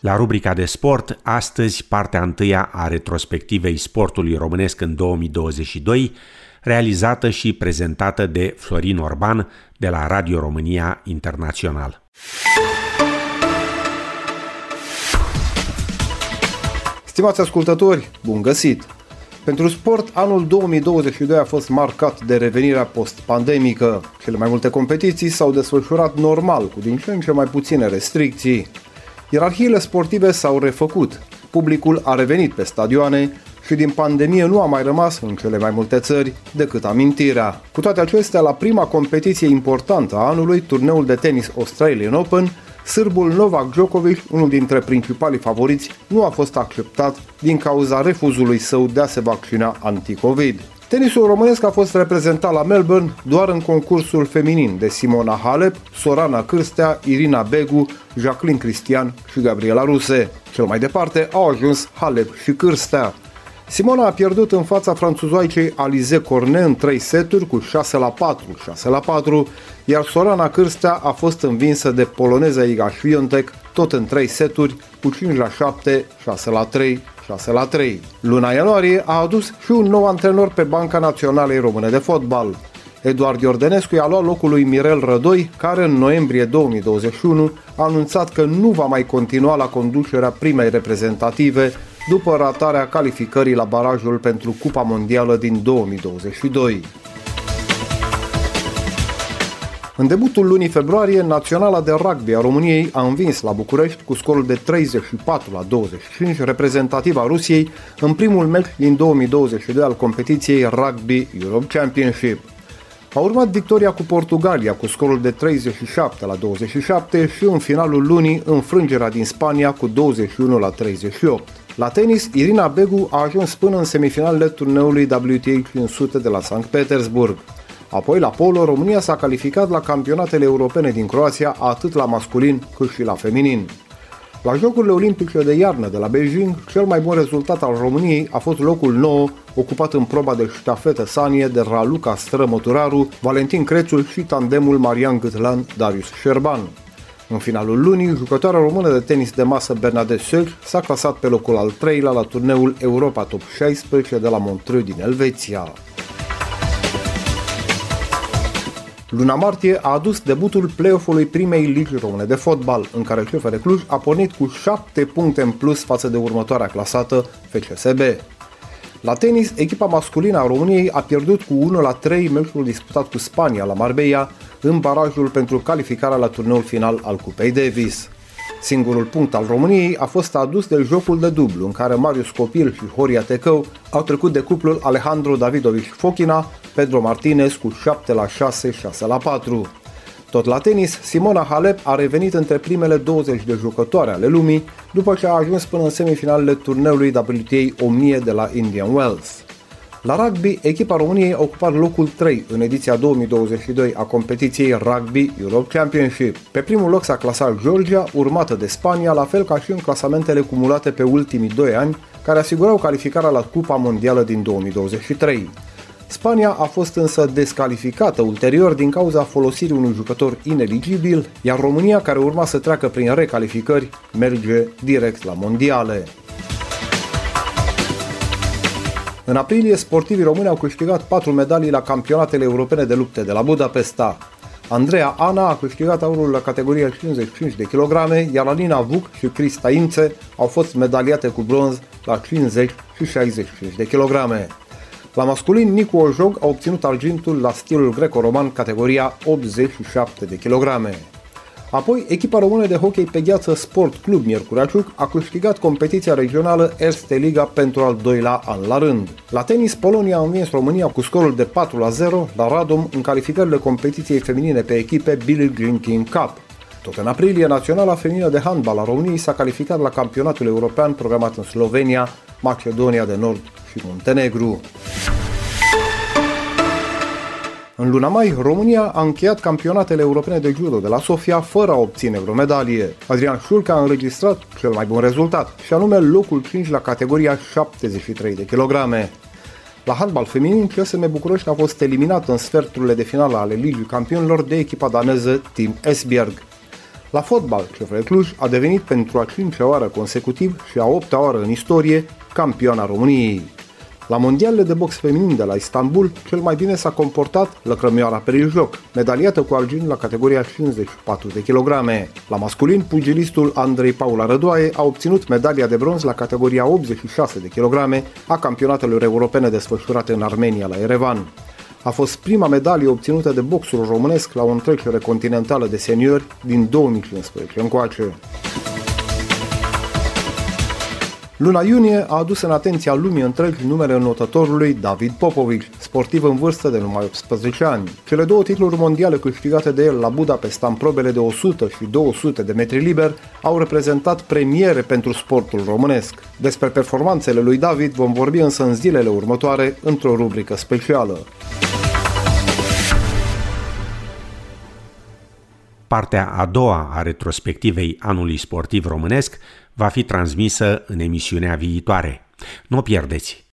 La rubrica de sport, astăzi partea întâia a retrospectivei sportului românesc în 2022, realizată și prezentată de Florin Orban de la Radio România Internațional. Stimați ascultători, bun găsit! Pentru sport, anul 2022 a fost marcat de revenirea post-pandemică. Cele mai multe competiții s-au desfășurat normal, cu din ce în ce mai puține restricții. Ierarhiile sportive s-au refăcut, publicul a revenit pe stadioane și din pandemie nu a mai rămas în cele mai multe țări decât amintirea. Cu toate acestea, la prima competiție importantă a anului, turneul de tenis Australian Open, sârbul Novak Djokovic, unul dintre principalii favoriți, nu a fost acceptat din cauza refuzului său de a se vaccina anti-Covid. Tenisul românesc a fost reprezentat la Melbourne doar în concursul feminin de Simona Halep, Sorana Cârstea, Irina Begu, Jacqueline Cristian și Gabriela Ruse. Cel mai departe au ajuns Halep și Cârstea. Simona a pierdut în fața franțuzoicei Alize Cornet în 3 seturi cu 6 la 4, 6 la 4, iar Sorana Cârstea a fost învinsă de poloneza Iga Świątek tot în 3 seturi cu 5 la 7, 6 la 3, 6 la 3. Luna ianuarie a adus și un nou antrenor pe Banca Națională Române de Fotbal. Eduard Iordănescu i-a luat locul lui Mirel Rădoi, care în noiembrie 2021 a anunțat că nu va mai continua la conducerea primei reprezentative după ratarea calificării la barajul pentru Cupa Mondială din 2022. În debutul lunii februarie, Naționala de Rugby a României a învins la București cu scorul de 34 la 25 reprezentativa Rusiei în primul meci din 2022 al competiției Rugby Europe Championship. A urmat victoria cu Portugalia cu scorul de 37 la 27 și în finalul lunii înfrângerea din Spania cu 21 la 38. La tenis, Irina Begu a ajuns până în semifinalele turneului WTA 500 de la Sankt Petersburg. Apoi, la polo, România s-a calificat la campionatele europene din Croația atât la masculin cât și la feminin. La Jocurile Olimpice de iarnă de la Beijing, cel mai bun rezultat al României a fost locul 9, ocupat în proba de ștafetă sanie de Raluca Strămăturaru, Valentin Crețul și tandemul Marian Gâtlan Darius Șerban. În finalul lunii, jucătoarea română de tenis de masă Bernadette Sög s-a clasat pe locul al treilea la turneul Europa Top 16 de la Montreux din Elveția. Luna martie a adus debutul play-off-ului primei ligi române de fotbal, în care CFR Cluj a pornit cu 7 puncte în plus față de următoarea clasată, FCSB. La tenis, echipa masculină a României a pierdut cu 1 la 3 meciul disputat cu Spania la Marbella în barajul pentru calificarea la turneul final al Cupei Davis. Singurul punct al României a fost adus de jocul de dublu, în care Marius Copil și Horia Tecău au trecut de cuplul Alejandro Davidovici Fochina, Pedro Martinez cu 7 la 6, 6 la 4. Tot la tenis, Simona Halep a revenit între primele 20 de jucătoare ale lumii, după ce a ajuns până în semifinalele turneului WTA 1000 de la Indian Wells. La rugby, echipa României a ocupat locul 3 în ediția 2022 a competiției Rugby Europe Championship. Pe primul loc s-a clasat Georgia, urmată de Spania, la fel ca și în clasamentele cumulate pe ultimii 2 ani, care asigurau calificarea la Cupa Mondială din 2023. Spania a fost însă descalificată ulterior din cauza folosirii unui jucător ineligibil, iar România, care urma să treacă prin recalificări, merge direct la mondiale. În aprilie, sportivii români au câștigat 4 medalii la campionatele europene de lupte de la Budapesta. Andreea Ana a câștigat aurul la categoria 55 de kilograme, iar Alina Vuc și Crista Ințe au fost medaliate cu bronz la 50 și 65 de kilograme. La masculin, Nicu Ojog a obținut argintul la stilul greco-roman categoria 87 de kilograme. Apoi, echipa română de hockey pe gheață Sport Club Miercuraciuc a câștigat competiția regională Erste Liga pentru al doilea an la rând. La tenis, Polonia a învins România cu scorul de 4 la 0 la Radom în calificările competiției feminine pe echipe Billie Jean King Cup. Tot în aprilie, Naționala Feminină de Handbal a României s-a calificat la campionatul european programat în Slovenia, Macedonia de Nord și Muntenegru. În luna mai, România a încheiat campionatele europene de judo de la Sofia fără a obține vreo medalie. Adrian Șulca a înregistrat cel mai bun rezultat, și anume locul 5 la categoria 73 de kilograme. La handbal feminin, CSM București a fost eliminat în sferturile de finală ale Ligii Campionilor de echipa daneză Team Esbjerg. La fotbal, CFR Cluj a devenit pentru a cincea oară consecutiv și a opta oară în istorie campioana României. La mondialele de box feminin de la Istanbul, cel mai bine s-a comportat Lăcrămioara Periljoc, medaliată cu argint la categoria 54 de kilograme. La masculin, pugilistul Andrei Paula Rădoaie a obținut medalia de bronz la categoria 86 de kilograme a campionatelor europene desfășurate în Armenia la Erevan. A fost prima medalie obținută de boxul românesc la o întrecere continentală de seniori din 2015 încoace. Luna iunie a adus în atenția lumii întregi numele notătorului David Popovic, sportiv în vârstă de numai 18 ani. Cele două titluri mondiale câștigate de el la Budapesta în probele de 100 și 200 de metri liber au reprezentat premiere pentru sportul românesc. Despre performanțele lui David vom vorbi însă în zilele următoare într-o rubrică specială. Partea a doua a retrospectivei anului sportiv românesc va fi transmisă în emisiunea viitoare. Nu o pierdeți!